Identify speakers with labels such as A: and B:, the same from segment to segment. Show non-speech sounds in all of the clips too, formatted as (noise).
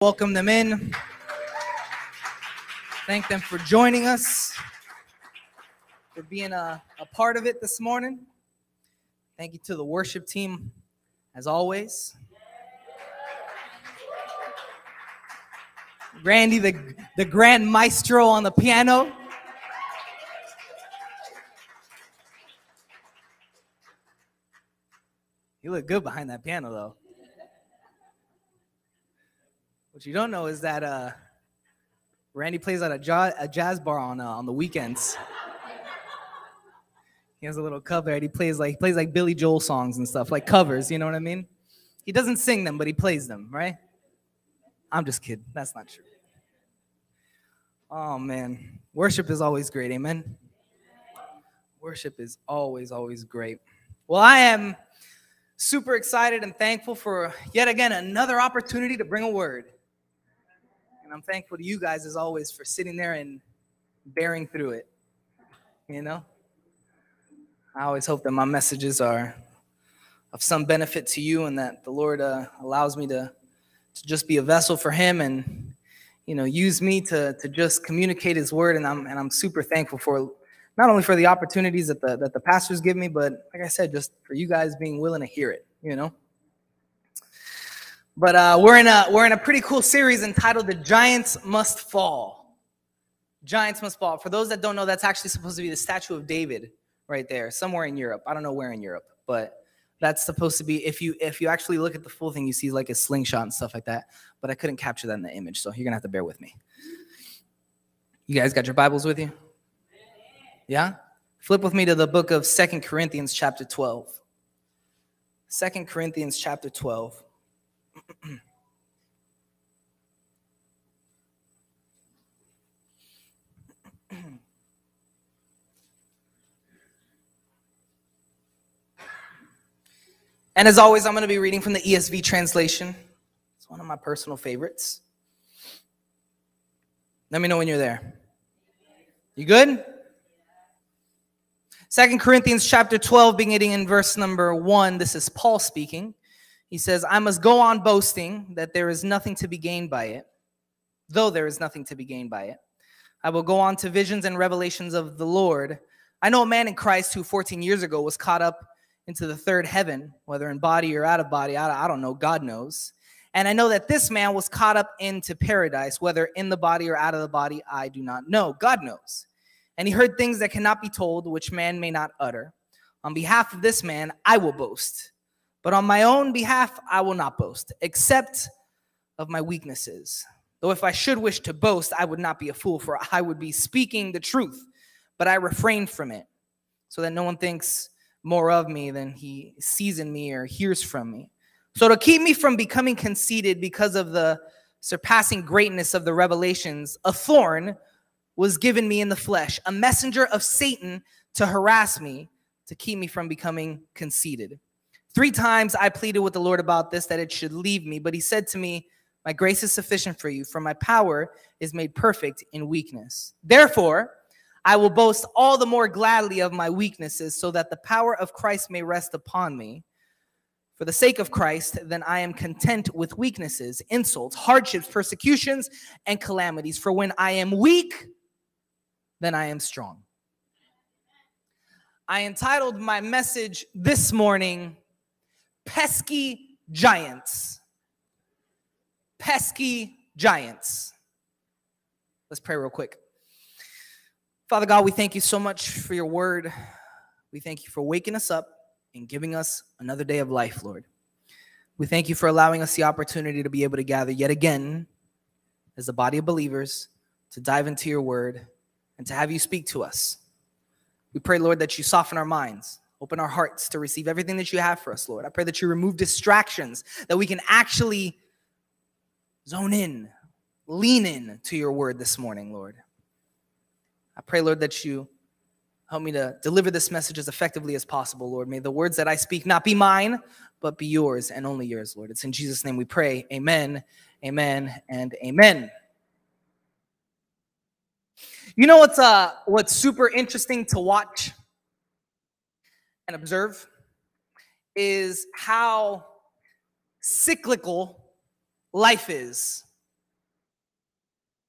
A: welcome them in. Thank them for joining us, for being a, a part of it this morning. Thank you to the worship team, as always. Randy, the, the grand maestro on the piano. You look good behind that piano, though. What you don't know is that uh, Randy plays at a, jazz, bar on uh, on the weekends. he has a little cover and he plays like he plays like Billy Joel songs and stuff, like covers. You know what I mean? He doesn't sing them, but he plays them, right? I'm just kidding. That's not true. Oh man, worship is always great. Amen. Worship is always, always great. Well, I am super excited and thankful for yet again another opportunity to bring a word. And I'm thankful to you guys as always for sitting there and bearing through it. You know? I always hope that my messages are of some benefit to you and that the Lord uh, allows me to, to just be a vessel for Him and you know use me to, to just communicate His word. And I'm and I'm super thankful for not only for the opportunities that the that the pastors give me, but like I said, just for you guys being willing to hear it. You know. But uh, we're in a we're in a pretty cool series entitled "The Giants Must Fall." Giants must fall. For those that don't know, that's actually supposed to be the statue of David right there, somewhere in Europe. I don't know where in Europe, but that's supposed to be. If you if you actually look at the full thing, you see like a slingshot and stuff like that. But I couldn't capture that in the image, so you're gonna have to bear with me. You guys got your Bibles with you? Yeah? Flip with me to the book of Second Corinthians, chapter 12. Second Corinthians, chapter 12. (clears throat) And as always, I'm going to be reading from the ESV translation. It's one of my personal favorites. Let me know when you're there. You good? Second Corinthians chapter 12, beginning in verse number 1. This is Paul speaking. He says, I must go on boasting that there is nothing to be gained by it, though there is nothing to be gained by it. I will go on to visions and revelations of the Lord. I know a man in Christ who 14 years ago was caught up into the third heaven, whether in body or out of body. I, don't know. God knows. And I know that this man was caught up into paradise, whether in the body or out of the body. I do not know. God knows. And he heard things that cannot be told, which man may not utter. On behalf of this man, I will boast. But on my own behalf, I will not boast, except of my weaknesses. Though if I should wish to boast, I would not be a fool, for I would be speaking the truth. But I refrain from it, so that no one thinks more of me than he sees in me or hears from me. So to keep me from becoming conceited because of the surpassing greatness of the revelations, a thorn was given me in the flesh, a messenger of Satan to harass me, to keep me from becoming conceited. Three times I pleaded with the Lord about this, that it should leave me, but he said to me, My grace is sufficient for you, for my power is made perfect in weakness. Therefore, I will boast all the more gladly of my weaknesses, so that the power of Christ may rest upon me. For the sake of Christ, then I am content with weaknesses, insults, hardships, persecutions, and calamities. For when I am weak, then I am strong. I entitled my message this morning, Pesky Giants. Pesky Giants. Let's pray real quick. Father God, we thank you so much for your word. We thank you for waking us up and giving us another day of life, Lord. We thank you for allowing us the opportunity to be able to gather yet again as a body of believers to dive into your word and to have you speak to us. We pray, Lord, that you soften our minds, open our hearts to receive everything that you have for us, Lord. I pray that you remove distractions, that we can actually zone in, lean in to your word this morning, Lord. I pray, Lord, that you help me to deliver this message as effectively as possible, Lord. May the words that I speak not be mine, but be yours and only yours, Lord. It's in Jesus' name we pray. Amen, amen, and amen. You know what's uh what's super interesting to watch and observe is how cyclical life is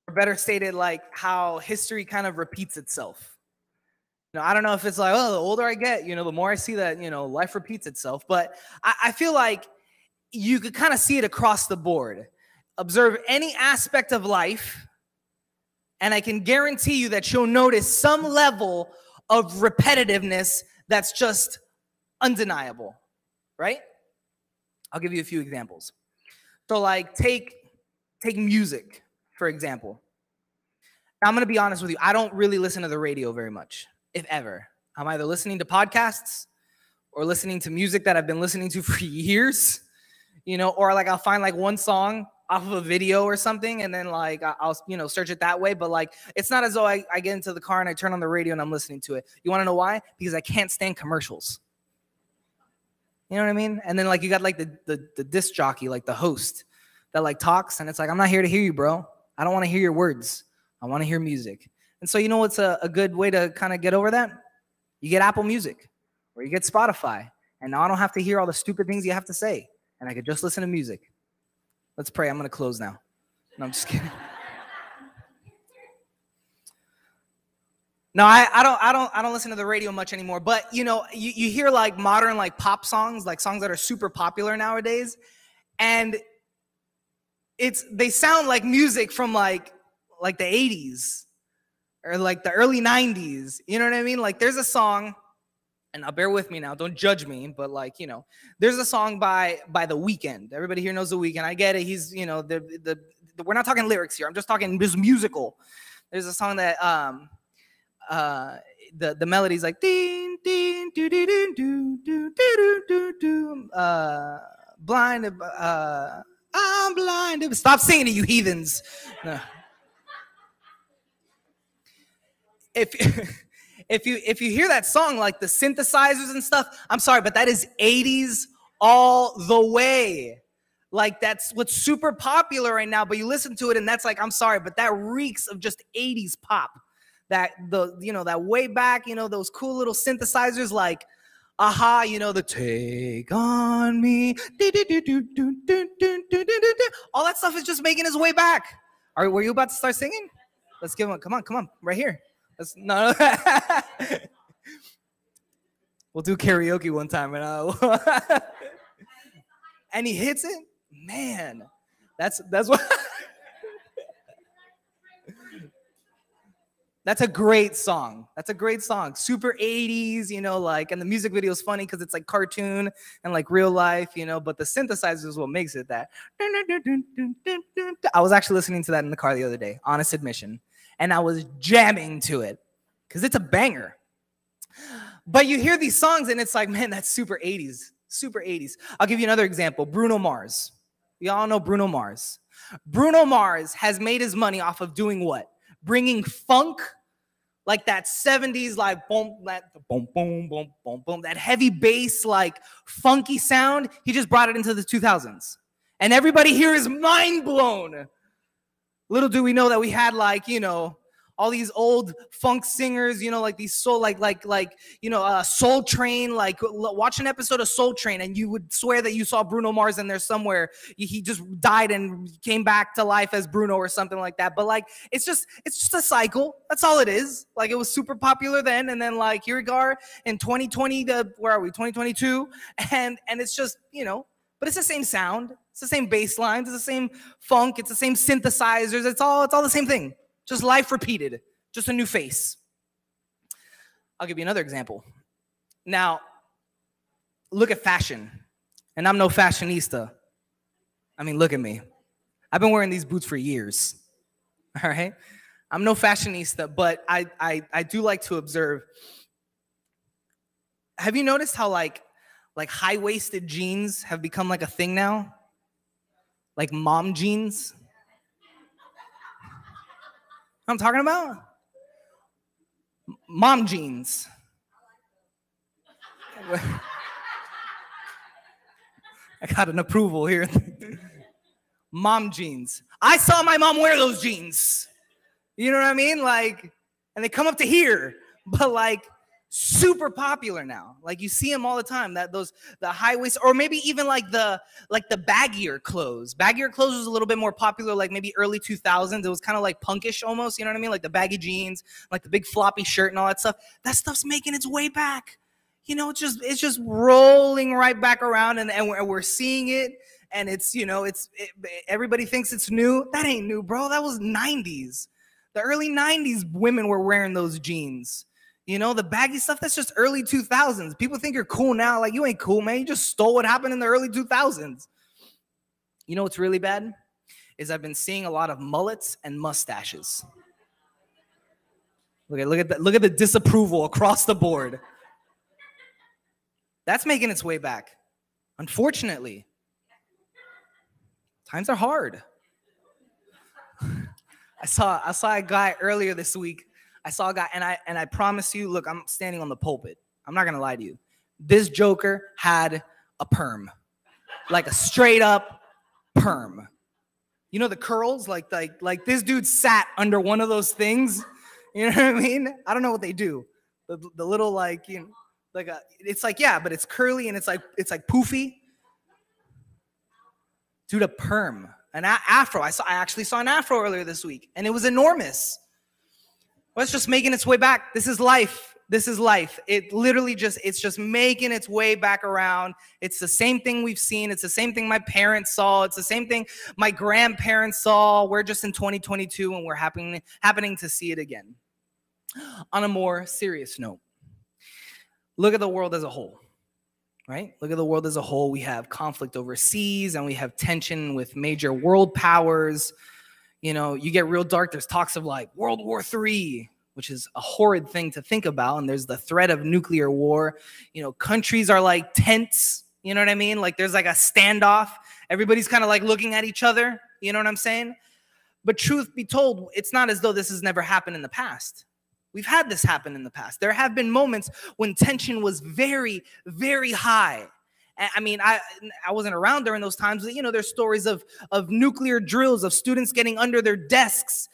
A: Or better stated, like how history kind of repeats itself. You know, I don't know if it's like, oh, the older I get, you know, the more I see that, you know, life repeats itself. But I, I feel like you could kind of see it across the board. Observe any aspect of life, and I can guarantee you that you'll notice some level of repetitiveness that's just undeniable, right? I'll give you a few examples. So, like, take take music, for example. I'm gonna be honest with you, I don't really listen to the radio very much, if ever. I'm either listening to podcasts or listening to music that I've been listening to (laughs) for years, you know, or like I'll find like one song off of a video or something and then like I'll you know search it that way but like it's not as though I, I get into the car and I turn on the radio and I'm listening to it. You want to know why? Because I can't stand commercials. You know what I mean? And then like you got like the, the the disc jockey like the host that like talks and it's like I'm not here to hear you bro. I don't want to hear your words. I want to hear music. And so you know what's a, a good way to kind of get over that? You get Apple Music or you get Spotify and now I don't have to hear all the stupid things you have to say and I could just listen to music Let's pray. I'm going to close now. No, I'm just kidding. No, I, I don't I don't I don't listen to the radio much anymore. But you know, you, you hear like modern like pop songs, like songs that are super popular nowadays, and it's they sound like music from like like the 80s or like the early 90s. You know what I mean? Like there's a song and now bear with me now don't judge me but like you know there's a song by by the Weeknd. Everybody here knows the Weeknd. I get it. He's you know the, the, the we're not talking lyrics here. I'm just talking just musical. There's a song that um uh the the melody's like ding ding do do do do do do do do uh blind uh i'm blind stop singing it you heathens. If (laughs) if you if you hear that song like the synthesizers and stuff i'm sorry but that is 80s all the way. Like that's what's super popular right now but you listen to it and that's like i'm sorry but that reeks of just 80s pop. That the you know that way back you know those cool little synthesizers like aha you know the take on me all that stuff is just making its way back. Are were you about to start singing? Let's give him come on come on right here that's (laughs) we'll do karaoke one time, and uh, (laughs) and he hits it. Man, that's that's what. (laughs) That's a great song. That's a great song. Super 80s, you know, like, and the music video is funny because it's like cartoon and like real life, you know, but the synthesizer is what makes it that. I was actually listening to that in the car the other day, honest admission and I was jamming to it because it's a banger. But you hear these songs and it's like, man, that's super 80s, super 80s. I'll give you another example Bruno Mars. You all know Bruno Mars. Bruno Mars has made his money off of doing what? Bringing funk, like that 70s, like boom, that boom, boom, boom, boom, boom, that heavy bass, like funky sound. He just brought it into the 2000s. And everybody here is mind blown. Little do we know that we had like, you know, all these old funk singers, you know, like these soul, like, like, like, you know, uh, Soul Train. Like, watch an episode of Soul Train, and you would swear that you saw Bruno Mars in there somewhere. He just died and came back to life as Bruno or something like that. But like, it's just, it's just a cycle. That's all it is. Like, it was super popular then, and then like here we are in 2020. The where are we? 2022, and and it's just, you know, but it's the same sound. It's the same bass lines. It's the same funk. It's the same synthesizers. It's all it's all the same thing. Just life repeated. Just a new face. I'll give you another example. Now, look at fashion. And I'm no fashionista. I mean, look at me. I've been wearing these boots for years. (laughs) All right? I'm no fashionista, but I I I do like to observe. Have you noticed how like like high-waisted jeans have become like a thing now? Like mom jeans. I'm talking about mom jeans. (laughs) I got an approval here. (laughs) mom jeans. I saw my mom wear those jeans. You know what I mean? Like, and they come up to here, (laughs) but like, super popular now. Like you see them all the time. That those the high waist, or maybe even like the like the baggier clothes. Baggier clothes was a little bit more popular, like maybe early 2000s. It was kind of like punkish almost. You know what I mean? Like the baggy jeans, like the big floppy shirt and all that stuff. That stuff's making its way back. You know, it's just it's just rolling right back around, and and we're, we're seeing it. And it's you know it's it, everybody thinks it's new. That ain't new, bro. That was 90s. The early 90s women were wearing those jeans you know, the baggy stuff, that's just early 2000s. People think you're cool now. Like, you ain't cool, man. You just stole what happened in the early 2000s. You know what's really bad? Is I've been seeing a lot of mullets and mustaches. Look at look at the, look at the disapproval across the board. That's making its way back. Unfortunately, times are hard. (laughs) I saw I saw a guy earlier this week I saw a guy, and I and I promise you, look, I'm standing on the pulpit. I'm not gonna lie to you. This Joker had a perm, like a straight up perm. You know the curls, like like like this dude sat under one of those things. (laughs) You know what I mean? I don't know what they do. The, the little like you know, like a it's like yeah, but it's curly and it's like it's like poofy. Dude, a perm, an a- afro. I saw I actually saw an afro earlier this week, and it was enormous. Well, it's just making its way back. This is life. This is life. It literally just, it's just making its way back around. It's the same thing we've seen. It's the same thing my parents saw. It's the same thing my grandparents saw. We're just in 2022 and we're happening, happening to see it again. On a more serious note, look at the world as a whole right? Look at the world as a whole. We have conflict overseas and we have tension with major world powers you know, you get real dark. There's talks of like World War III, which is a horrid thing to think about. And there's the threat of nuclear war. You know, countries are like tense. You know what I mean? Like there's like a standoff. Everybody's kind of like looking at each other. You know what I'm saying? But truth be told, it's not as though this has never happened in the past. We've had this happen in the past. There have been moments when tension was very, very high I mean, I I wasn't around during those times. But, you know, there's stories of of nuclear drills of students getting under their desks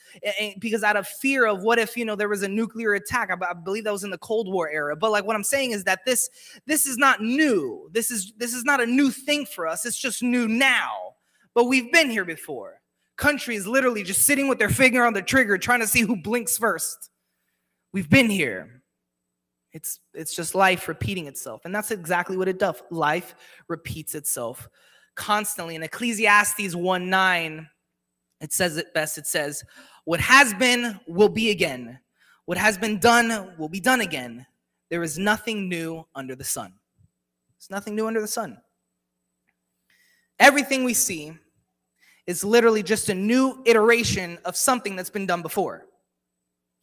A: because out of fear of what if you know there was a nuclear attack. I, I believe that was in the Cold War era. But like what I'm saying is that this this is not new. This is this is not a new thing for us. It's just new now. But we've been here before. Countries literally just sitting with their finger on the trigger, trying to see who blinks first. We've been here. It's it's just life repeating itself. And that's exactly what it does. Life repeats itself constantly. In Ecclesiastes 1 9, it says it best. It says, What has been will be again. What has been done will be done again. There is nothing new under the sun. There's nothing new under the sun. Everything we see is literally just a new iteration of something that's been done before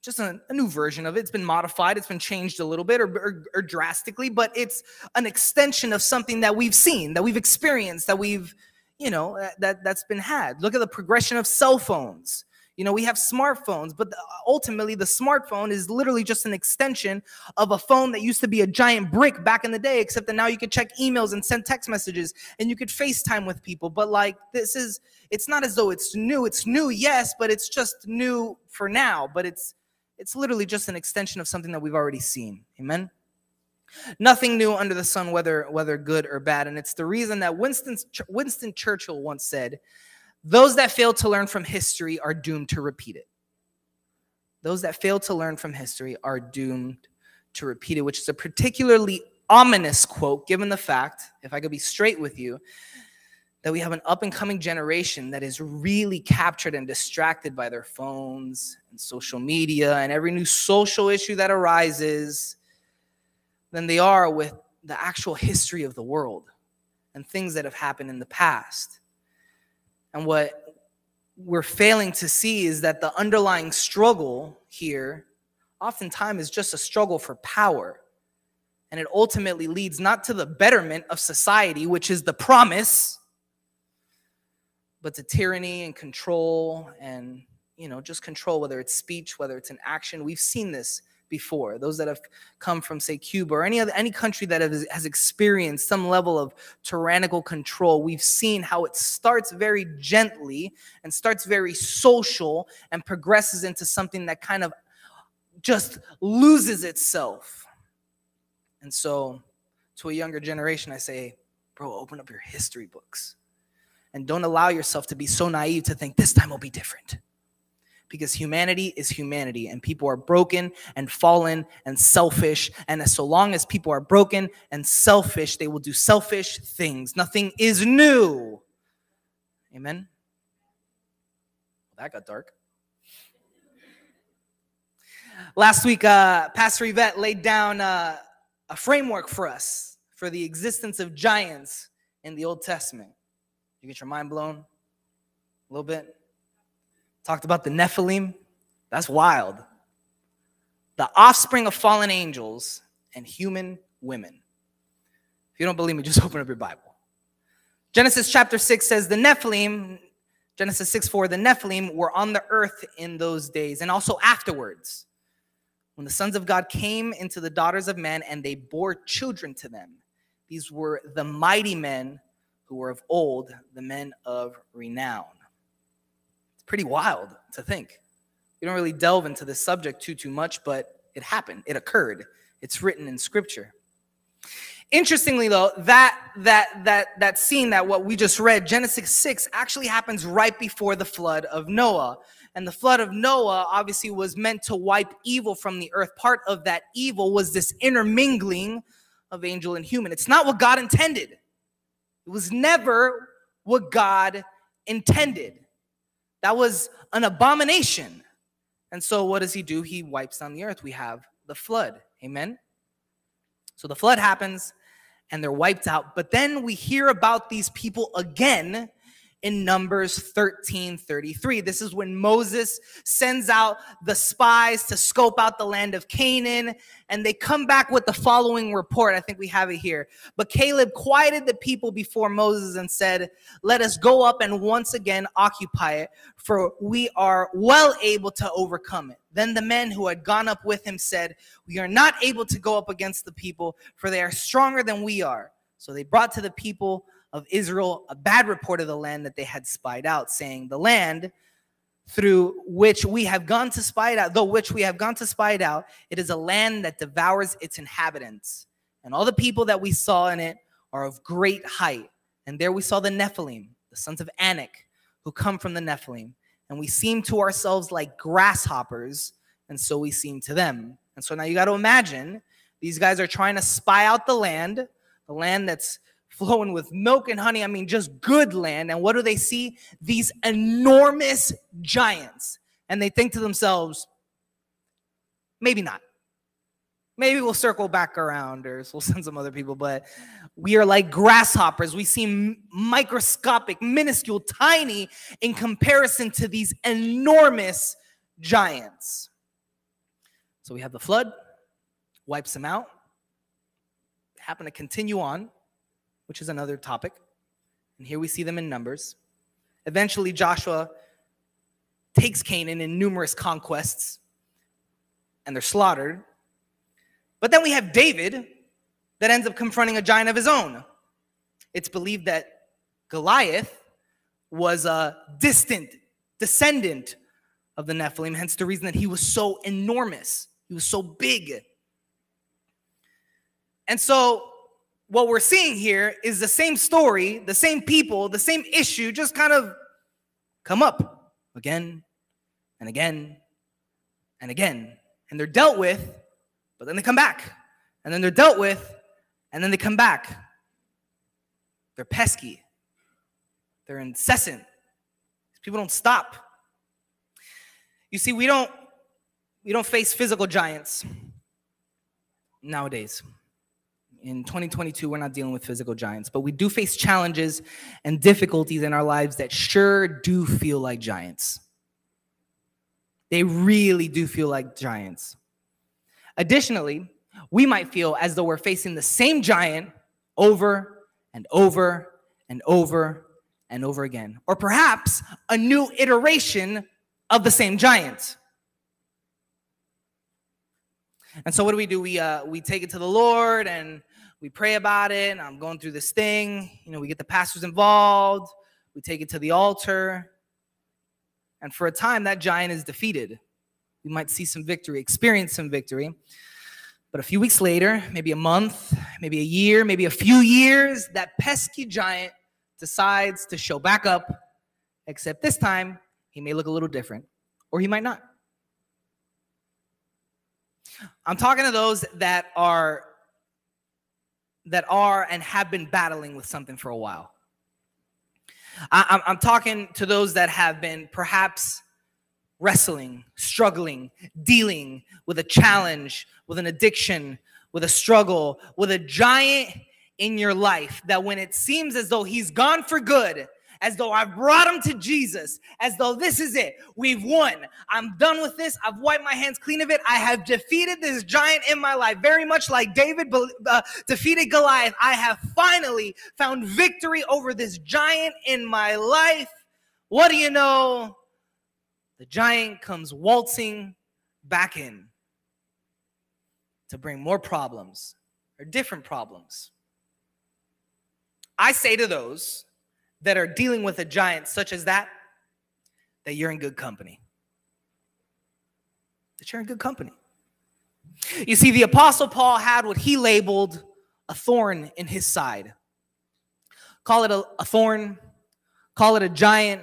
A: just a, a, new version of it. It's been modified, it's been changed a little bit or, or, or, drastically, but it's an extension of something that we've seen, that we've experienced, that we've, you know, uh, that, that's been had. Look at the progression of cell phones. You know, we have smartphones, but the, ultimately the smartphone is literally just an extension of a phone that used to be a giant brick back in the day, except that now you could check emails and send text messages and you could FaceTime with people. But like, this is, it's not as though it's new. It's new, yes, but it's just new for now, but it's, it's literally just an extension of something that we've already seen. Amen. Nothing new under the sun, whether whether good or bad, and it's the reason that Winston Winston Churchill once said, "Those that fail to learn from history are doomed to repeat it." Those that fail to learn from history are doomed to repeat it, which is a particularly ominous quote, given the fact, if I could be straight with you, that we have an up and coming generation that is really captured and distracted by their phones and social media and every new social issue that arises than they are with the actual history of the world and things that have happened in the past. And what we're failing to see is that the underlying struggle here oftentimes is just a struggle for power. And it ultimately leads not to the betterment of society, which is the promise but to tyranny and control and you know just control whether it's speech whether it's an action we've seen this before. Those that have come from say cuba or any other any country that has, has experienced some level of tyrannical control we've seen how it starts very gently and starts very social and progresses into something that kind of just loses itself. And so, to a younger generation, I say, bro, open up your history books and don't allow yourself to be so naive to think this time will be different. Because humanity is humanity, and people are broken and fallen and selfish. And so long as people are broken and selfish, they will do selfish things. Nothing is new. Amen. That got dark. Last week, uh, Pastor Yvette laid down uh, a framework for us for the existence of giants in the Old Testament. You get your mind blown a little bit? Talked about the Nephilim. That's wild. The offspring of fallen angels and human women. If you don't believe me, just (laughs) open up your Bible. Genesis chapter 6 says the Nephilim, Genesis 6 4, the Nephilim were on the earth in those days and also afterwards when the sons of God came into the daughters of men and they bore children to them. These were the mighty men who were of old, the men of renown. It's pretty wild to think. We don't really delve into this subject too too much, but it happened. It occurred. It's written in scripture. Interestingly, though, that that that that scene that what we just read, Genesis 6, actually happens right before the flood of Noah. And the flood of Noah obviously was meant to wipe evil from the earth. Part of that evil was this intermingling of angel and human. It's not what God intended. It was never what God intended. That was an abomination. And so what does he do? He wipes down the earth. We have the flood. Amen. So the flood happens and they're wiped out. But then we hear about these people again in Numbers 13 33. This is when Moses sends out the spies to scope out the land of Canaan, and they come back with the following report. I think we have it here. But Caleb quieted the people before Moses and said, Let us go up and once again occupy it, for we are well able to overcome it. Then the men who had gone up with him said, We are not able to go up against the people, for they are stronger than we are. So they brought to the people of Israel a bad report of the land that they had spied out, saying, The land through which we have gone to spy it out, though which we have gone to spy it out, it is a land that devours its inhabitants. And all the people that we saw in it are of great height. And there we saw the Nephilim, the sons of Anak, who come from the Nephilim. And we seem to ourselves like grasshoppers, and so we seem to them. And so now you got to imagine these guys are trying to spy out the land, the land that's flowing with milk and honey. I mean, just good land. And what do they see? These enormous giants. And they think to themselves, maybe not. Maybe we'll circle back around or we'll send some other people, but we are like grasshoppers. We seem microscopic, minuscule, tiny in comparison to these enormous giants. So we have the flood, wipes them out. Happen to continue on which is another topic. And here we see them in Numbers. Eventually, Joshua takes Canaan in numerous conquests, and they're slaughtered. But then we have David that ends up confronting a giant of his own. It's believed that Goliath was a distant descendant of the Nephilim, hence the reason that he was so enormous. He was so big. And so what we're seeing here is the same story, the same people, the same issue, just kind of come up again and again and again. And they're dealt with, but then they come back. And then they're dealt with, and then they come back. They're pesky. They're incessant. People don't stop. You see, we don't we don't face physical giants nowadays in 2022, we're not dealing with physical giants, but we do face challenges and difficulties in our lives that sure do feel like giants. They really do feel like giants. Additionally, we might feel as though we're facing the same giant over and over and over and over again, or perhaps a new iteration of the same giant. And so, what do we do? We uh, we take it to the Lord and we pray about it. I'm going through this thing. You know, we get the pastors involved. We take it to the altar. And for a time, that giant is defeated. We might see some victory, experience some victory. But a few weeks later, maybe a month, maybe a year, maybe a few years, that pesky giant decides to show back up, except this time he may look a little different, or he might not. I'm talking to those that are that are and have been battling with something for a while. I, am talking to those that have been perhaps wrestling, struggling, dealing with a challenge, with an addiction, with a struggle, with a giant in your life that when it seems as though he's gone for good, as though I've brought him to Jesus, as though this is it. We've won. I'm done with this. I've wiped my hands clean of it. I have defeated this giant in my life, very much like David uh, defeated Goliath. I have finally found victory over this giant in my life. What do you know? The giant comes waltzing back in to bring more problems or different problems. I say to those that are dealing with a giant such as that, that you're in good company. That you're in good company. You see, the Apostle Paul had what he labeled a thorn in his side. Call it a, a thorn, call it a giant,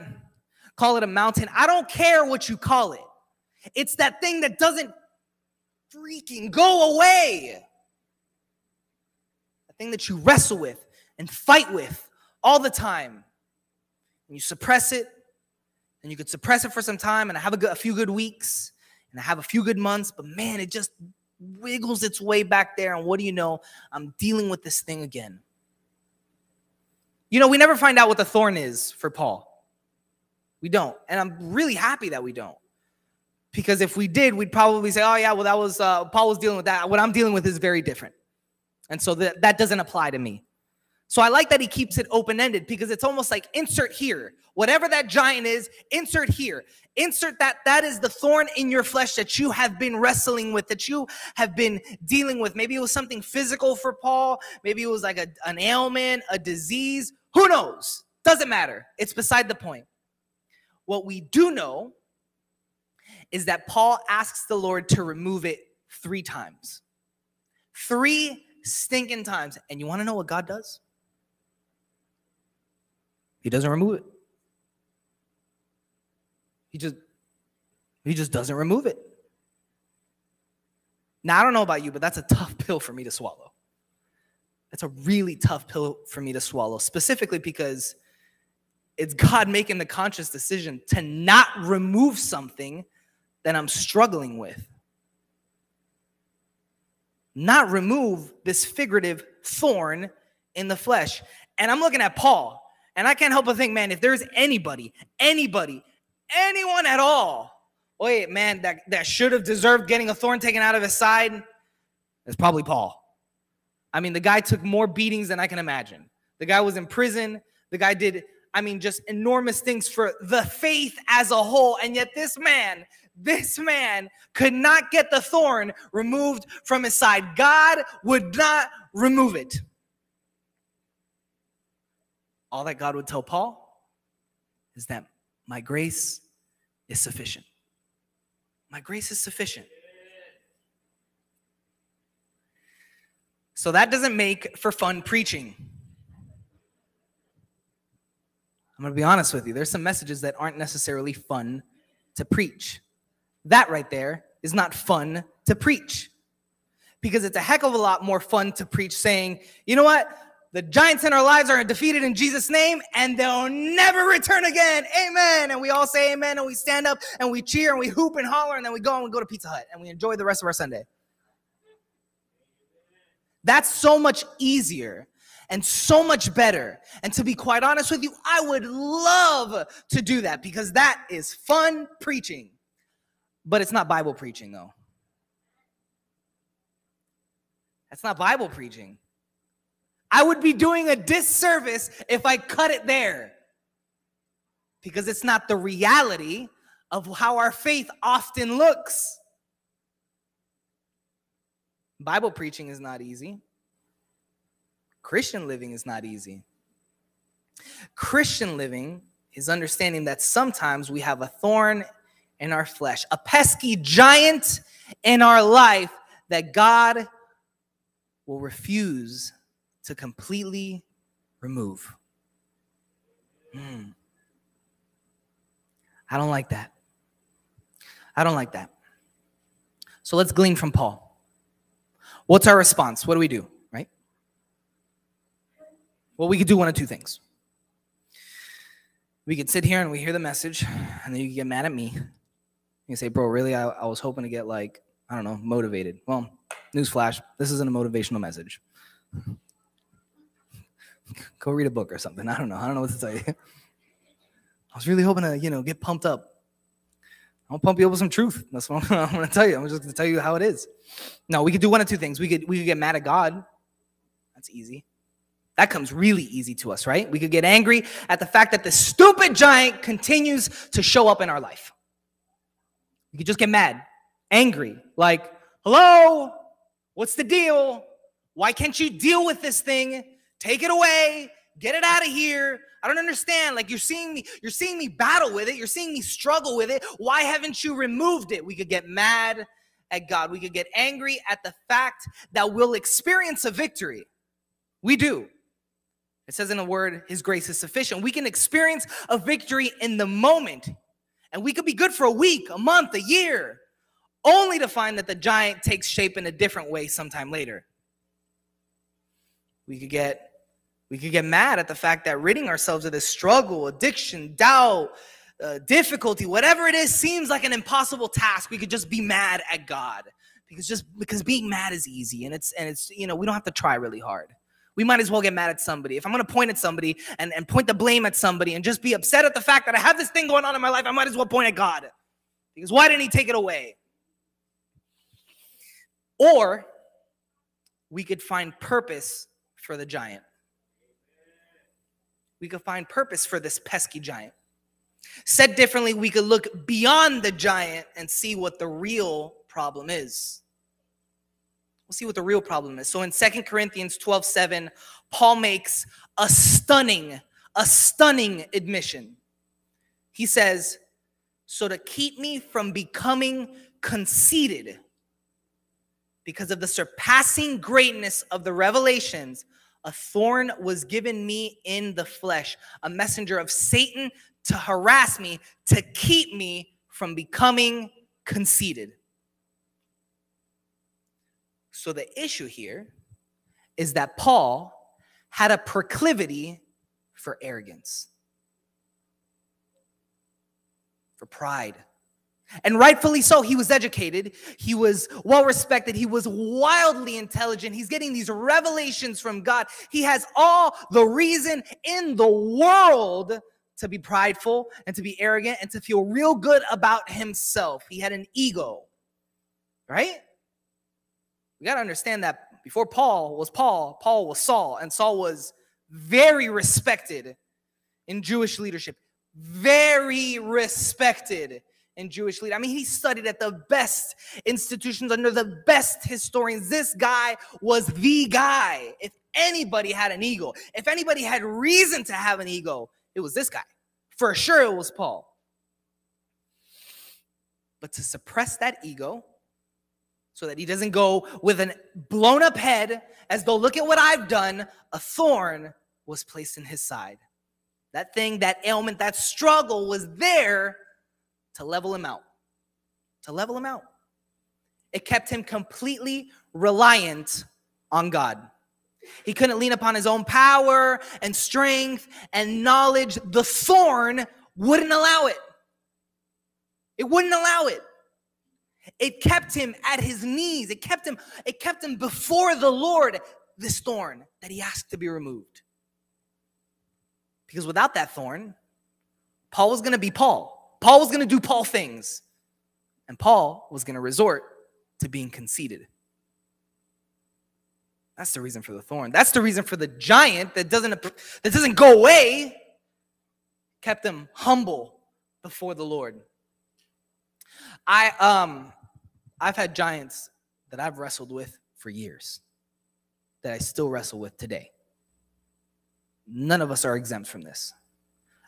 A: call it a mountain. I don't care what you call it. It's that thing that doesn't freaking go away. The thing that you wrestle with and fight with all the time and you suppress it, and you could suppress it for some time, and I have a, good, a few good weeks, and I have a few good months, but man, it just wiggles its way back there. And what do you know? I'm dealing with this thing again. You know, we never find out what the thorn is for Paul. We don't. And I'm really happy that we don't. Because if we did, we'd probably say, oh, yeah, well, that was, uh, Paul was dealing with that. What I'm dealing with is very different. And so that, that doesn't apply to me. So I like that he keeps it open ended because it's almost like insert here. Whatever that giant is, insert here. Insert that that is the thorn in your flesh that you have been wrestling with, that you have been dealing with. Maybe it was something physical for Paul. Maybe it was like a, an ailment, a disease. Who knows? Doesn't matter. It's beside the point. What we do know is that Paul asks the Lord to remove it three times. Three stinking times. And you want to know what God does? He doesn't remove it. He just he just doesn't remove it. Now I don't know about you, but that's a tough pill for me to swallow. That's a really tough pill for me to swallow, specifically because it's God making the conscious decision to not remove something that I'm struggling with. Not remove this figurative thorn in the flesh. And I'm looking at Paul. And I can't help but think, man, if there's anybody, anybody, anyone at all, wait, man, that, that should have deserved getting a thorn taken out of his side, it's probably Paul. I mean, the guy took more beatings than I can imagine. The guy was in prison. The guy did, I mean, just enormous things for the faith as a whole. And yet, this man, this man could not get the thorn removed from his side. God would not remove it all that God would tell Paul is that my grace is sufficient. My grace is sufficient. So that doesn't make for fun preaching. I'm going to be honest with you. There's some messages that aren't necessarily fun to preach. That right there is not fun to preach because it's a heck of a lot more fun to preach saying, you know what? The giants in our lives are defeated in Jesus' name and they'll never return again. Amen. And we all say amen and we stand up and we cheer and we hoop and holler and then we go and we go to Pizza Hut and we enjoy the rest of our Sunday. That's so much easier and so much better. And to be quite honest with you, I would love to do that because that is fun preaching. But it's not Bible preaching, though. That's not Bible preaching. I would be doing a disservice if I cut it there because it's not the reality of how our faith often looks. Bible preaching is not easy. Christian living is not easy. Christian living is understanding that sometimes we have a thorn in our flesh, a pesky giant in our life that God will refuse to completely remove. Hmm. I don't like that. I don't like that. So let's glean from Paul. What's our response? What do we do, right? Well, we could do one of two things. We could sit here and we hear the message, and then you get mad at me. You say, bro, really? I, I was hoping to get, like, I don't know, motivated. Well, newsflash, this isn't a motivational message. Go read a book or something. I don't know. I don't know what to tell you. I was really hoping to, you know, get pumped up. I'll pump you up with some truth. That's what (laughs) I'm, I'm going to tell you. I'm just going to tell you how it is. No, we could do one of two things. We could we could get mad at God. That's easy. That comes really easy to us, right? We could get angry at the fact that the stupid giant continues to show up in our life. We could just get mad, angry, like, "Hello, what's the deal? Why can't you deal with this thing? Take it away. Get it out of here. I don't understand. Like you're seeing me, you're seeing me battle with it. You're seeing me struggle with it. Why haven't you removed it? We could get mad at God. We could get angry at the fact that we'll experience a victory. We do. It says in a word, His grace is sufficient. We can experience a victory in the moment, and we could be good for a week, a month, a year, only to find that the giant takes shape in a different way sometime later. We could get we could get mad at the fact that ridding ourselves of this struggle, addiction, doubt, uh, difficulty, whatever it is, seems like an impossible task. We could just be mad at God because just because being mad is easy and it's and it's you know we don't have to try really hard. We might as well get mad at somebody. If I'm gonna point at somebody and, and point the blame at somebody and just be upset at the fact that I have this thing going on in my life, I might as well point at God. Because why didn't he take it away? Or we could find purpose for the giant we could find purpose for this pesky giant. Said differently, we could look beyond the giant and see what the real problem is. We'll see what the real problem is. So in Second Corinthians 12 7, Paul makes a stunning, a stunning admission. He says, So to keep me from becoming conceited because of the surpassing greatness of the revelations, a thorn was given me in the flesh, a messenger of Satan to harass me, to keep me from becoming conceited. So the issue here is that Paul had a proclivity for arrogance, for pride. And rightfully so, he was educated, he was well respected, he was wildly intelligent. He's getting these revelations from God. He has all the reason in the world to be prideful and to be arrogant and to feel real good about himself. He had an ego, right? We got to understand that before Paul was Paul, Paul was Saul, and Saul was very respected in Jewish leadership, very respected in Jewish leader. I mean, he studied at the best institutions under the best historians. This guy was the guy. If anybody had an ego, if anybody had reason to have an ego, it was this guy. For sure, it was Paul. But to suppress that ego, so that he doesn't go with a blown up head as though, look at what I've done, a thorn was placed in his side. That thing, that ailment, that struggle was there to level him out. To level him out. It kept him completely reliant on God. He couldn't lean upon his own power and strength and knowledge. The thorn wouldn't allow it. It wouldn't allow it. It kept him at his knees. It kept him it kept him before the Lord this thorn that he asked to be removed. Because without that thorn, Paul was going to be Paul. Paul was going to do Paul things, and Paul was going to resort to being conceited. That's the reason for the thorn. That's the reason for the giant that doesn't that doesn't go away. Kept him humble before the Lord. I um I've had giants that I've wrestled with for years that I still wrestle with today. None of us are exempt from this.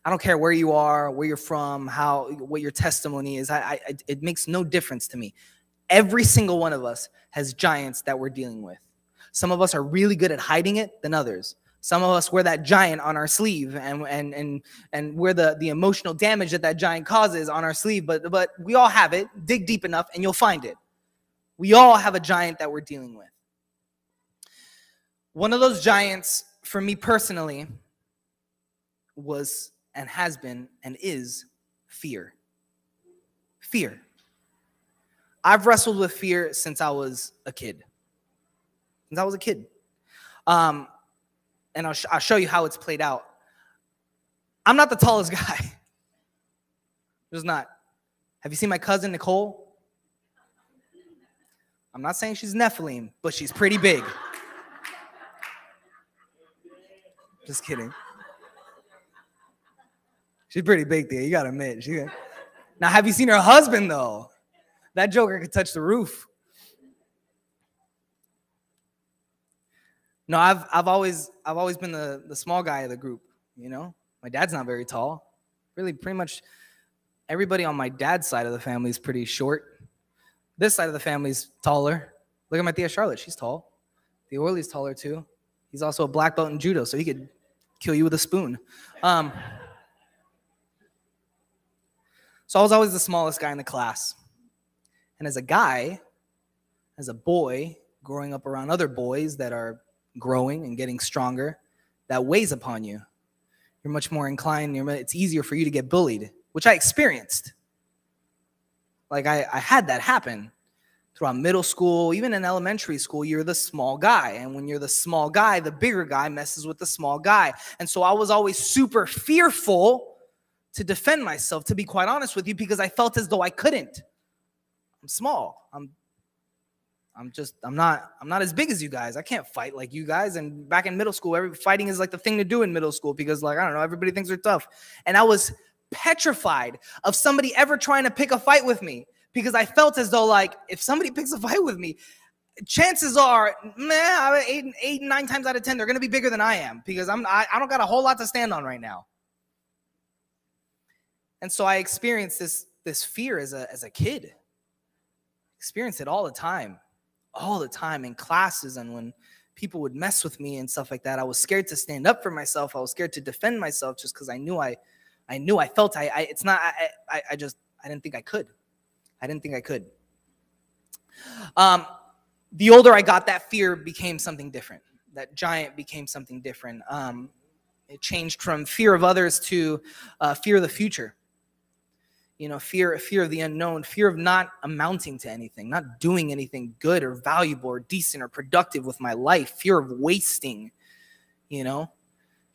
A: I don't care where you are, where you're from, how what your testimony is. I, I, it makes no difference to me. Every single one of us has giants that we're dealing with. Some of us are really good at hiding it than others. Some of us wear that giant on our sleeve and and and and wear the the emotional damage that that giant causes on our sleeve. But but we all have it. Dig deep enough and you'll find it. We all have a giant that we're dealing with. One of those giants, for me personally, was and has been and is fear. Fear. I've wrestled with fear since I was a kid. Since I was a kid. Um, and I'll, sh- I'll show you how it's played out. I'm not the tallest (laughs) guy. Just not. Have you seen my cousin Nicole? I'm not saying she's Nephilim, but she's pretty big. Just kidding. She's pretty big there. You gotta admit. She, now, have you seen her husband though? That joker could touch the roof. No, I've I've always I've always been the the small guy of the group. You know, my dad's not very tall. Really, pretty much everybody on my dad's side of the family is pretty short. This side of the family's taller. Look at my Thea Charlotte; she's tall. The Orly's taller too. He's also a black belt in judo, so he could kill you with a spoon. Um, so I was always the smallest guy in the class. And as a guy, as a boy, growing up around other boys that are growing and getting stronger, that weighs upon you. You're much more inclined, it's easier for you to get bullied, which I experienced. Like I, I had that happen throughout middle school, even in elementary school, you're the small guy. And when you're the small guy, the bigger guy messes with the small guy. And so I was always super fearful to defend myself, to be quite honest with you, because I felt as though I couldn't. I'm small. I'm I'm just I'm not I'm not as big as you guys. I can't fight like you guys. And back in middle school, every fighting is like the thing to do in middle school because like I don't know, everybody thinks they're tough. And I was petrified of somebody ever trying to pick a fight with me because I felt as though like if somebody (laughs) picks a fight with me, chances are, man, eight, eight, nine times out of ten, they're gonna be bigger than I am because I'm I, I don't got a whole lot to stand on right now. And so I experienced this this fear as a as a kid. Experience it all the time all the time in classes and when people would mess with me and stuff like that. I was scared to stand up for myself. I was scared to defend myself just because I knew I, I knew I felt I, I it's not, I, I, I just, I didn't think I could. I didn't think I could. Um, the older I got, that fear became something different. That giant became something different. Um, it changed from fear of others to uh, fear of the future you know fear fear of the unknown fear of not amounting to anything not doing anything good or valuable or decent or productive with my life fear of wasting you know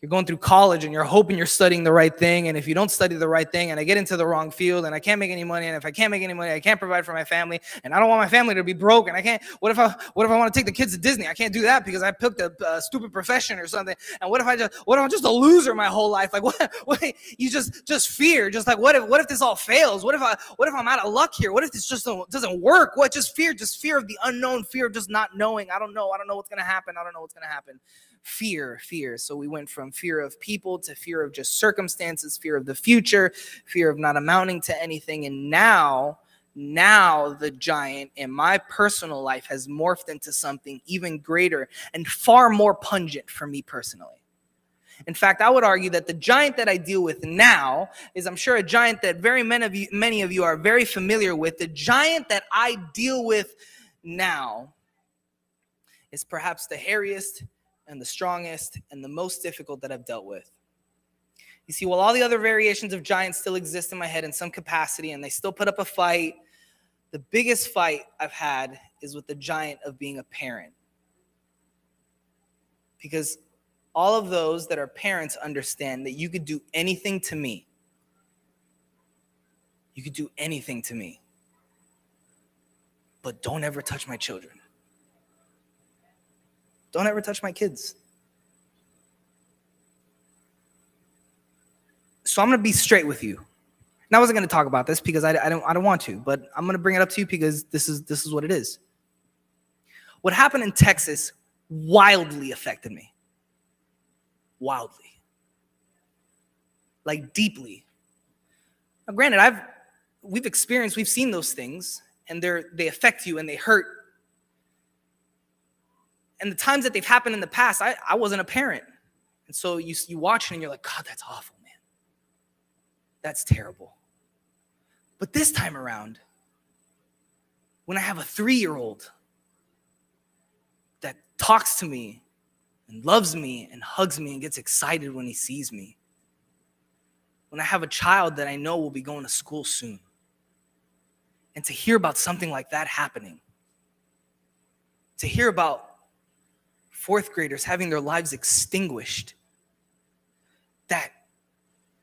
A: you're going through college and you're hoping you're studying the right thing. And if you don't study the right thing and i get into the wrong field and i can't make any money and if i can't make any money i can't provide for my family and i don't want my family to be broke and i can't what if i what if i want to take the kids to disney? I can't do that because i picked a, a stupid profession or something. And what if i just what if i'm just a loser my whole life? Like (laughs) what, what you just just fear just like what if what if this all fails? What if i what if i'm out of luck here? What if this just doesn't work? What just fear just fear of the unknown fear of just not knowing. I don't know. I don't know what's to happen. I don't know what's to happen fear, fear. So we went from fear of people to fear of just circumstances, fear of the future, fear of not amounting to anything. And now, now the giant in my personal life has morphed into something even greater and far more pungent for me personally. In fact, I would argue that the giant that I deal with now is, I'm sure, a giant that very many of you, many of you are very familiar with. The giant that I deal with now is perhaps the hairiest and the strongest and the most difficult that I've dealt with. You see, while all the other variations of giants still exist in my head in some capacity and they still put up a fight, the biggest fight I've had is with the giant of being a parent. Because all of those that are parents understand that you could do anything to me. You could do anything to me. But don't ever touch my children. Don't ever touch my kids. So I'm going to be straight with you. And I wasn't going to talk about this because I, I, don't I don't want to, but I'm going to bring it up to you because this is this is what it is. What happened in Texas wildly affected me. Wildly. Like deeply. Now, granted, I've we've experienced, we've seen those things, and they're they affect you and they hurt and the times that they've happened in the past, I, I wasn't a parent. And so you, you watch it and you're like, God, that's awful, man. That's terrible. But this time around, when I have a three year old that talks to me and loves me and hugs me and gets excited when he sees me, when I have a child that I know will be going to school soon, and to hear about something like that happening, to hear about fourth graders having their lives extinguished, that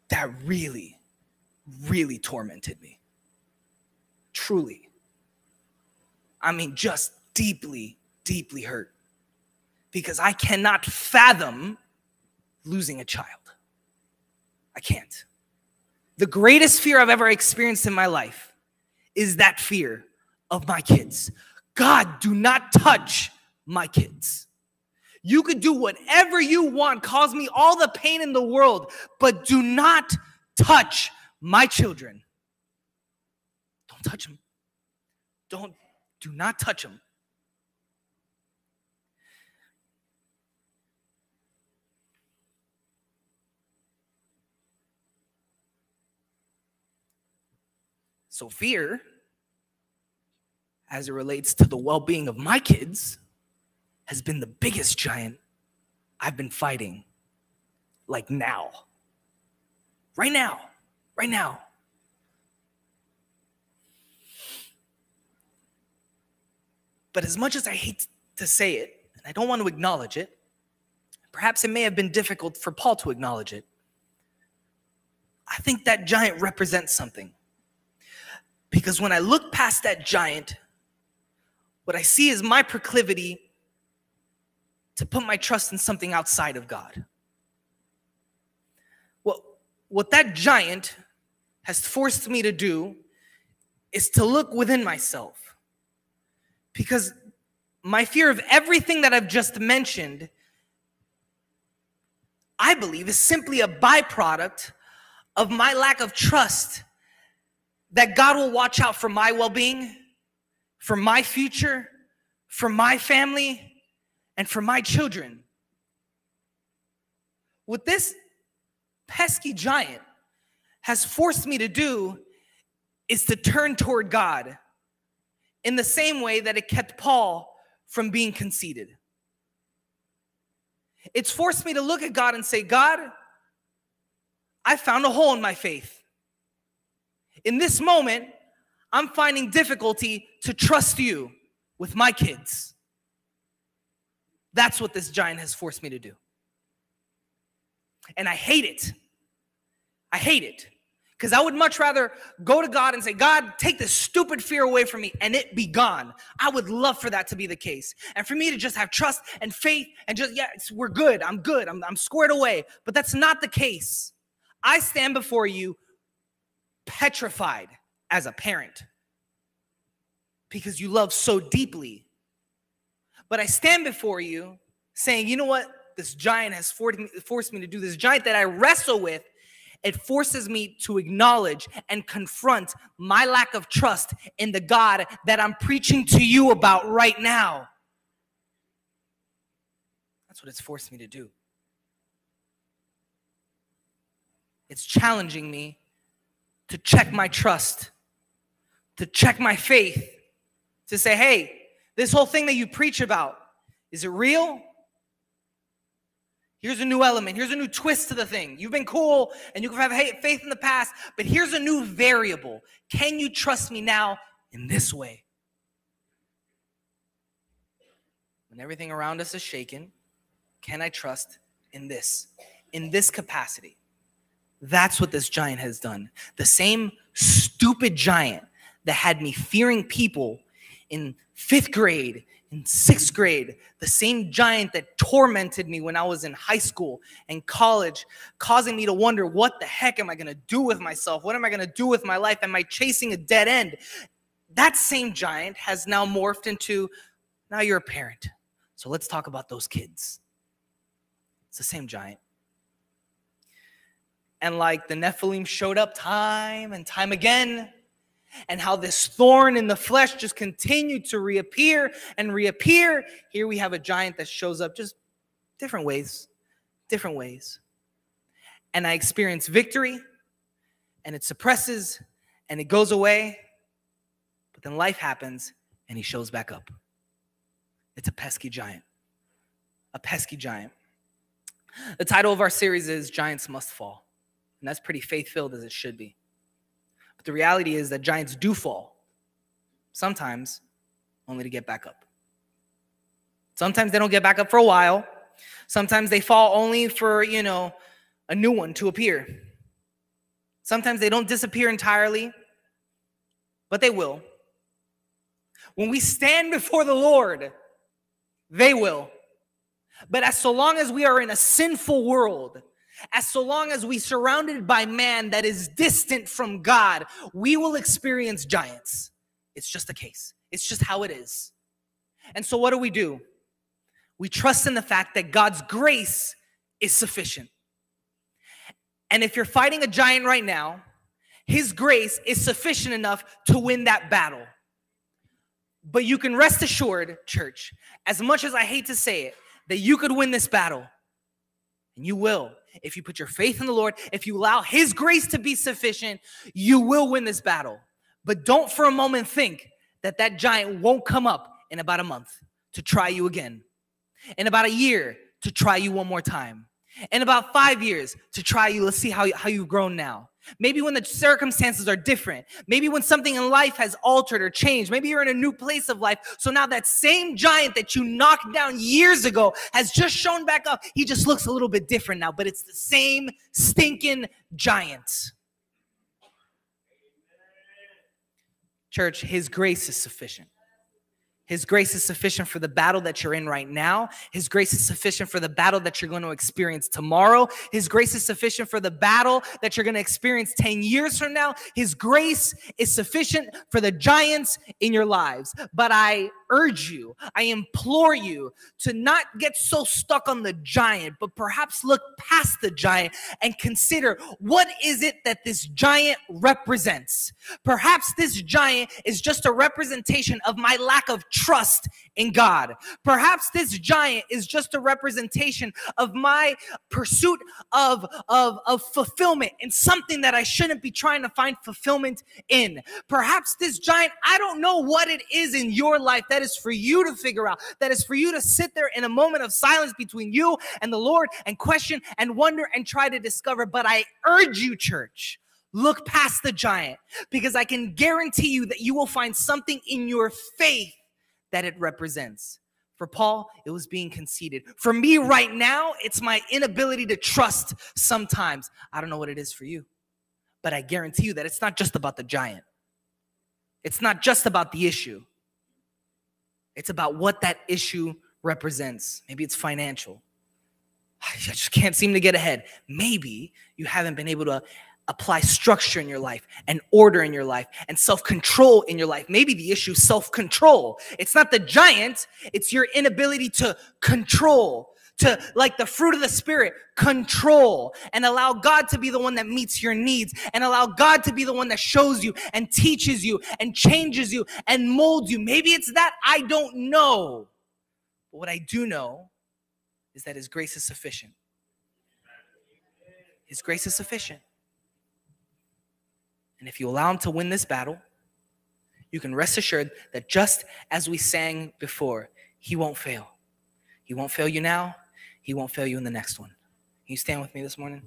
A: that really, really tormented me. Truly. I mean, just deeply, deeply hurt. Because I cannot fathom losing a child. I can't. The greatest fear I've ever experienced in my life is that fear of my kids. God, do not touch my kids. You could do whatever you want, cause me all the pain in the world, but do not touch my children. Don't touch them. Don't, do not touch them. So, fear, as it relates to the well being of my kids, has been the biggest giant I've been fighting, like now. Right now. Right now. But as much as I hate to say it, and I don't want to acknowledge it, perhaps it may have been difficult for Paul to acknowledge it. I think that giant represents something. Because when I look past that giant, what I see is my proclivity to put my trust in something outside of God. What, what that giant has forced me to do is to look within myself. Because my fear of everything that I've just mentioned, I believe, is simply a byproduct of my lack of trust that God will watch out for my well being, for my future, for my family, and for my children. What this pesky giant has forced me to do is to turn toward God in the same way that it kept Paul from being conceited. It's forced me to look at God and say, God, I found a hole in my faith. In this moment, I'm finding difficulty to trust you with my kids. That's what this giant has forced me to do. And I hate it. I hate it. Because I would much rather go to God and say, God, take this stupid fear away from me and it be gone. I would love for that to be the case. And for me to just have trust and faith and just, yeah, we're good. I'm good. I'm, I'm squared away. But that's not the case. I stand before you petrified as a parent because you love so deeply. But I stand before you saying, you know what? This giant has forced me to do this giant that I wrestle with. It forces me to acknowledge and confront my lack of trust in the God that I'm preaching to you about right now. That's what it's forced me to do. It's challenging me to check my trust, to check my faith, to say, hey, this whole thing that you preach about, is it real? Here's a new element. Here's a new twist to the thing. You've been cool and you can have faith in the past, but here's a new variable. Can you trust me now in this way? When everything around us is shaken, can I trust in this? In this capacity? That's what this giant has done. The same stupid giant that had me fearing people in fifth grade, and sixth grade, the same giant that tormented me when I was in high school and college, causing me to wonder what the heck am I going to do with myself? What am I going to do with my life? Am I chasing a dead end? That same giant has now morphed into now you're a parent. So let's talk about those kids. It's the same giant. And like the Nephilim showed up time and time again, and how this thorn in the flesh just continued to reappear and reappear. Here we have a giant that shows up just different ways, different ways. And I experience victory, and it suppresses and it goes away. But then life happens and he shows back up. It's a pesky giant. A pesky giant. The title of our series is Giants Must Fall. And that's pretty faith filled as it should be. But the reality is that giants do fall, sometimes only to get back up. Sometimes they don't get back up for a while. Sometimes they fall only for, you know, a new one to appear. Sometimes they don't disappear entirely, but they will. When we stand before the Lord, they will. But as so long as we are in a sinful world, as so long as we surrounded by man that is distant from God, we will experience giants. It's just a case. It's just how it is. And so what do we do? We trust in the fact that God's grace is sufficient. And if you're fighting a giant right now, his grace is sufficient enough to win that battle. But you can rest assured, church, as much as I hate to say it, that you could win this battle. And you will. If you put your faith in the Lord, if you allow His grace to be sufficient, you will win this battle. But don't for a moment think that that giant won't come up in about a month to try you again, in about a year to try you one more time, in about five years to try you. Let's see how, how you've grown now. Maybe when the circumstances are different. Maybe when something in life has altered or changed. Maybe you're in a new place of life. So now that same giant that you knocked down years ago has just shown back up. He just looks a little bit different now, but it's the same stinking giant. Church, his grace is sufficient. His grace is sufficient for the battle that you're in right now. His grace is sufficient for the battle that you're going to experience tomorrow. His grace is sufficient for the battle that you're going to experience 10 years from now. His grace is sufficient for the giants in your lives. But I urge you, I implore you to not get so stuck on the giant, but perhaps look past the giant and consider what is it that this giant represents. Perhaps this giant is just a representation of my lack of trust in God. Perhaps this giant is just a representation of my pursuit of, of, of fulfillment in something that I shouldn't be trying to find fulfillment in. Perhaps this giant, I don't know what it is in your life that is for you to figure out, that is for you to sit there in a moment of silence between you and the Lord and question and wonder and try to discover. But I urge you, church, look past the giant because I can guarantee you that you will find something in your faith that it represents. For Paul, it was being conceited. For me right now, it's my inability to trust sometimes. I don't know what it is for you, but I guarantee you that it's not just about the giant. It's not just about the issue. It's about what that issue represents. Maybe it's financial. (sighs) I just can't seem to get ahead. Maybe you haven't been able to apply structure in your life and order in your life and self control in your life. Maybe the issue self control. It's not the giant, it's your inability to control, to like the fruit of the spirit, control and allow God to be the one that meets your needs and allow God to be the one that shows you and teaches you and changes you and molds you. Maybe it's that I don't know. But what I do know is that His grace is sufficient. His grace is sufficient. And if you allow him to win this battle, you can rest assured that just as we sang before, he won't fail. He won't fail you now, he won't fail you in the next one. Can you stand with me this morning?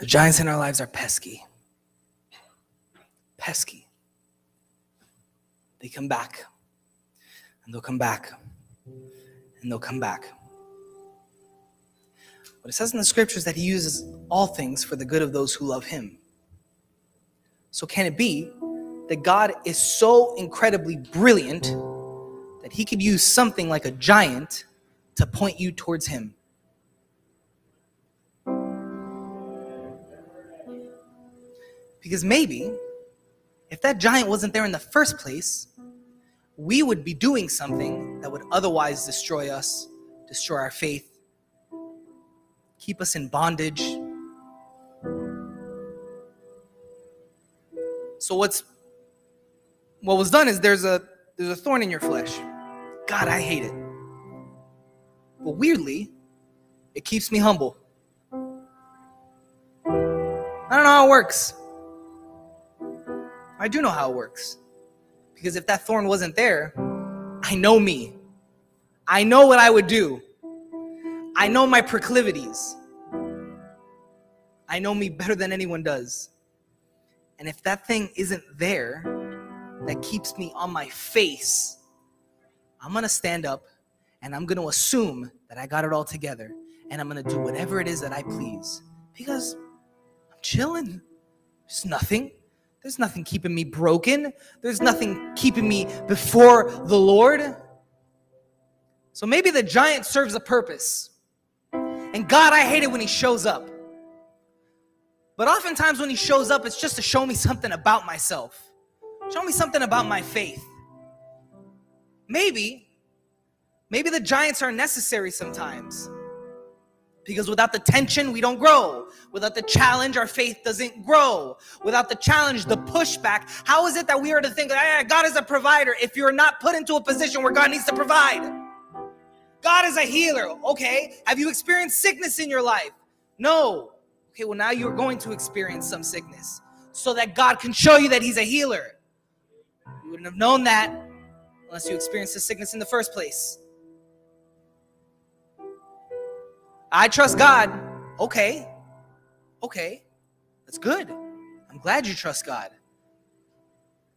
A: The giants in our lives are pesky. Pesky. They come back, and they'll come back, and they'll come back. But it says in the scriptures that he uses all things for the good of those who love him. So, can it be that God is so incredibly brilliant that he could use something like a giant to point you towards him? Because maybe if that giant wasn't there in the first place, we would be doing something that would otherwise destroy us, destroy our faith, keep us in bondage. So what's what was done is there's a there's a thorn in your flesh. God, I hate it. But weirdly, it keeps me humble. I don't know how it works. I do know how it works. Because if that thorn wasn't there, I know me. I know what I would do. I know my proclivities. I know me better than anyone does. And if that thing isn't there, that keeps me on my face, I'm gonna stand up and I'm gonna assume that I got it all together and I'm gonna do whatever it is that I please because I'm chilling. There's nothing. There's nothing keeping me broken. There's nothing keeping me before the Lord. So maybe the giant serves a purpose. And God, I hate it when he shows up. But oftentimes when he shows up, it's just to show me something about myself. Show me something about my faith. Maybe, maybe the giants are necessary sometimes. Because without the tension, we don't grow. Without the challenge, our faith doesn't grow. Without the challenge, the pushback, how is it that we are to think that God is a provider if you're not put into a position where God needs to provide? God is a healer. Okay. Have you experienced sickness in your life? No. Okay, well, now you're going to experience some sickness so that God can show you that He's a healer. You wouldn't have known that unless you experienced the sickness in the first place. I trust God. Okay. Okay. That's good. I'm glad you trust God.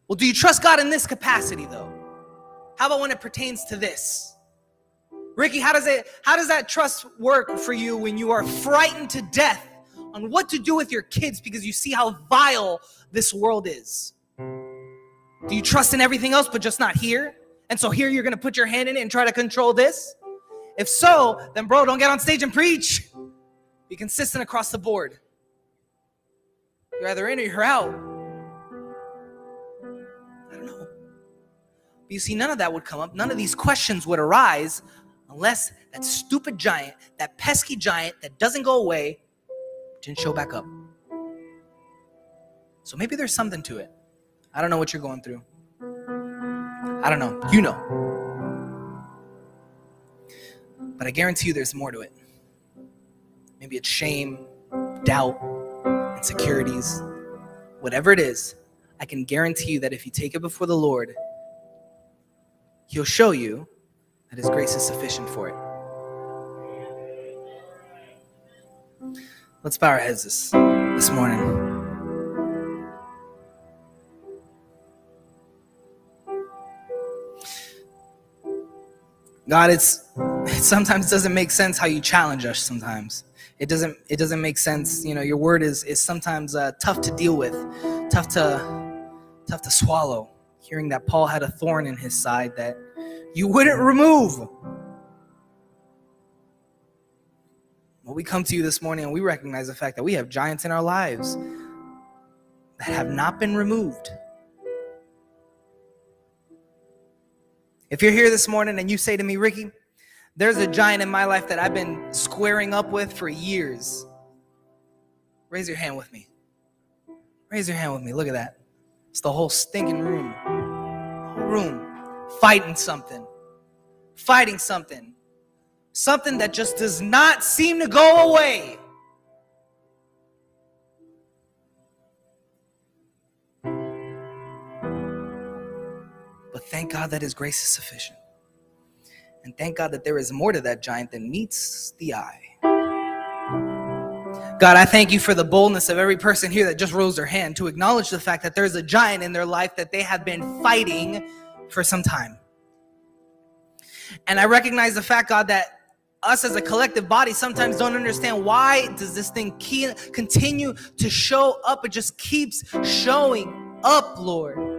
A: Well, do you trust God in this capacity though? How about when it pertains to this? Ricky, how does it how does that trust work for you when you are frightened to death on what to do with your kids because you see how vile this world is? Do you trust in everything else but just not here? And so here you're going to put your hand in it and try to control this? If so, then bro, don't get on stage and preach. Be consistent across the board. You're either in or you're out. I don't know. But you see, none of that would come up. None of these questions would arise unless that stupid giant, that pesky giant that doesn't go away, didn't show back up. So maybe there's something to it. I don't know what you're going through. I don't know. You know. But I guarantee you there's more to it. Maybe it's shame, doubt, insecurities, whatever it is. I can guarantee you that if you take it before the Lord, He'll show you that His grace is sufficient for it. Let's bow our heads this, this morning. God, it's (laughs) it sometimes doesn't make sense how you challenge us sometimes. It doesn't it doesn't make sense you know your word is is sometimes uh, tough to deal with tough to tough to swallow. Hearing that paul had a thorn in his side that you wouldn't remove. Well we come to you this morning and we recognize the fact that we have giants in our lives that have not been removed if you're here this morning and you say to me ricky there's a giant in my life that I've been squaring up with for years. Raise your hand with me. Raise your hand with me. Look at that. It's the whole stinking room. Room fighting something. Fighting something. Something that just does not seem to go away. Thank God that His grace is sufficient. And thank God that there is more to that giant than meets the eye. God, I thank you for the boldness of every person here that just rose their hand to acknowledge the fact that there's a giant in their life that they have been fighting for some time. And I recognize the fact, God, that us as a collective body sometimes don't understand why does this thing continue to show up it just keeps showing up lord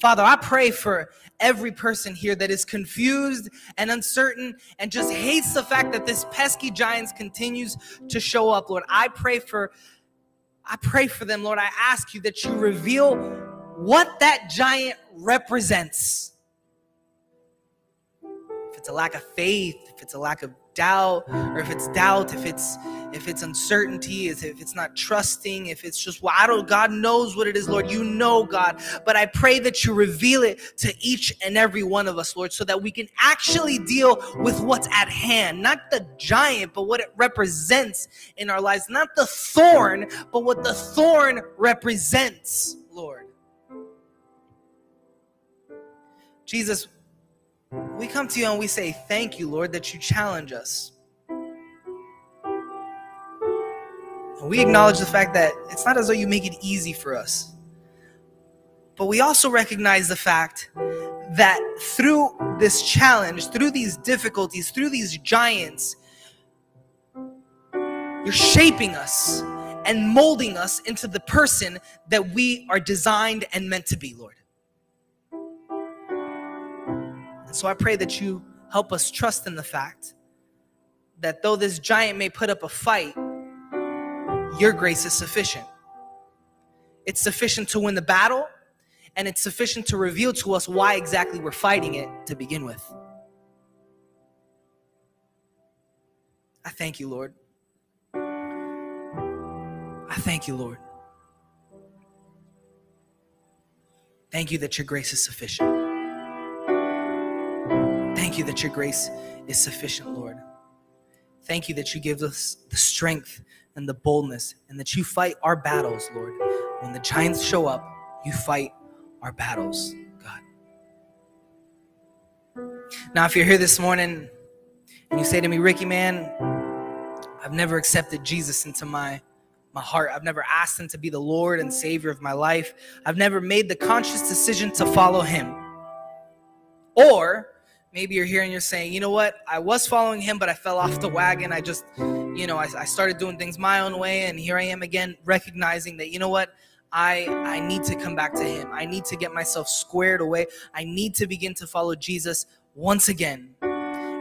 A: father i pray for every person here that is confused and uncertain and just hates the fact that this pesky giants continues to show up lord. I pray for i pray for them lord. I ask you that you reveal what that giant represents. If it's a lack of faith if it's a lack of doubt or if it's doubt if it's if it's uncertainty if it's not trusting if it's just well i don't god knows what it is lord. You know god. But i pray that you reveal it to each and every one of us lord so that we can actually deal with what's at hand. Not the giant but what it represents in our lives. Not the thorn but what the thorn represents lord. Jesus we come to you and we say, Thank you, Lord, that you challenge us. And we acknowledge the fact that it's not as though you make it easy for us. But we also recognize the fact that through this challenge, through these difficulties, through these giants, you're shaping us and molding us into the person that we are designed and meant to be, Lord. So I pray that you help us trust in the fact that though this giant may put up a fight, your grace is sufficient. It's sufficient to win the battle, and it's sufficient to reveal to us why exactly we're fighting it to begin with. I thank you, Lord. I thank you, Lord. Thank you that your grace is sufficient. You that your grace is sufficient, Lord. Thank you that you give us the strength and the boldness and that you fight our battles, Lord. When the giants show up, you fight our battles, God. Now, if you're here this morning and you say to me, Ricky, man, I've never accepted Jesus into my my heart. I've never asked him to be the Lord and Savior of my life. I've never made the conscious decision to follow him. Or maybe you're here and you're saying, you know what, I was following him, but I fell off the wagon. I just, you know, I, I started doing things my own way, and here I am again, recognizing that, you know what, I I need to come back to him. I need to get myself squared away. I need to begin to follow Jesus once again.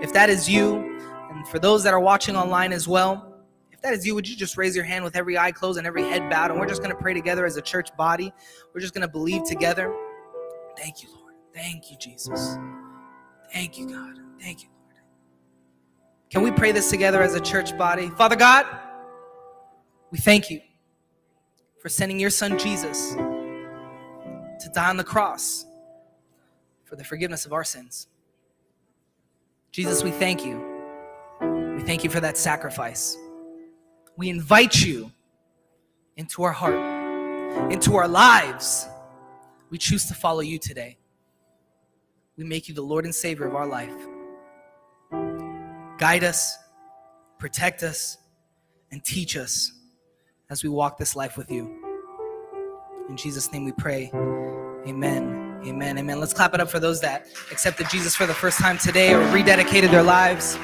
A: If that is you, and for those that are watching online as well, if that is you, would you just raise your hand with every eye closed and every head bowed? And we're just going to pray together as a church body. We're just going to believe together. Thank you, Lord. Thank you, Jesus. Thank you, God. Thank you, Lord. Can we pray this together as a church body? Father God, we thank you for sending your son Jesus to die on the cross for the forgiveness of our sins. Jesus, we thank you. We thank you for that sacrifice. We invite you into our heart, into our lives. We choose to follow you today we make you the Lord and Savior of our life. Guide us, protect us, and teach us as we walk this life with you. In Jesus' name we pray. Amen. Amen. Amen. Let's clap it up for those that accepted Jesus for the first time today or rededicated their lives.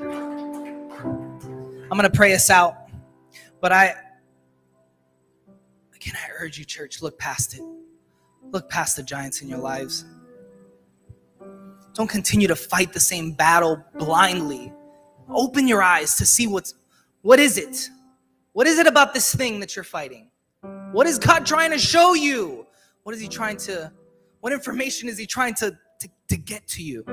A: I'm going to pray us out, but I Again, I urge you, church, look past it. Look past the giants in your lives. Don't continue to fight the same battle blindly. Open your eyes to see what's what is it? What is it about this thing that you're fighting? What is God trying to show you? What is he trying to what information is he trying to to, to get to you?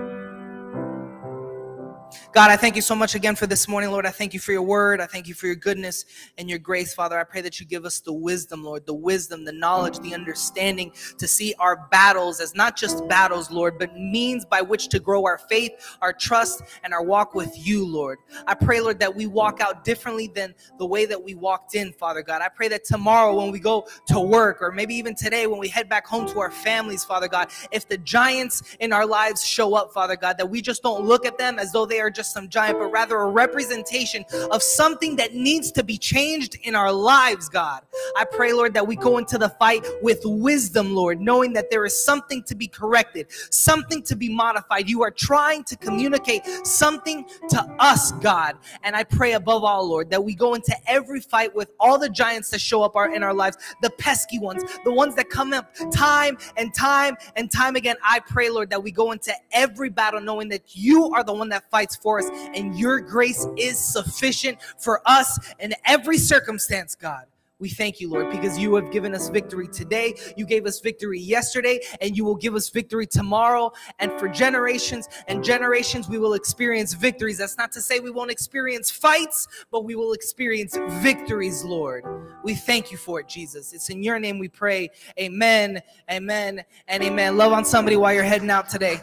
A: God, I thank you so much again for this morning, Lord. I thank you for your word. I thank you for your goodness and your grace, Father. I pray that you give us the wisdom, Lord, the wisdom, the knowledge, the understanding to see our battles as not just battles, Lord, but means by which to grow our faith, our trust, and our walk with you, Lord. I pray, Lord, that we walk out differently than the way that we walked in, Father God. I pray that tomorrow when we go to work, or maybe even today when we head back home to our families, Father God, if the giants in our lives show up, Father God, that we just don't look at them as though they they are just some giant, but rather a representation of something that needs to be changed in our lives, God. I pray, Lord, that we go into the fight with wisdom, Lord, knowing that there is something to be corrected, something to be modified. You are trying to communicate something to us, God. And I pray above all, Lord, that we go into every fight with all the giants that show up in our lives, the pesky ones, the ones that come up time and time and time again. I pray, Lord, that we go into every battle knowing that you are the one that fights for us and your grace is sufficient for us in every circumstance, God. We thank you, Lord, because you have given us victory today. You gave us victory yesterday, and you will give us victory tomorrow. And for generations and generations, we will experience victories. That's not to say we won't experience fights, but we will experience victories, Lord. We thank you for it, Jesus. It's in your name we pray. Amen, amen, and amen. Love on somebody while you're heading out today.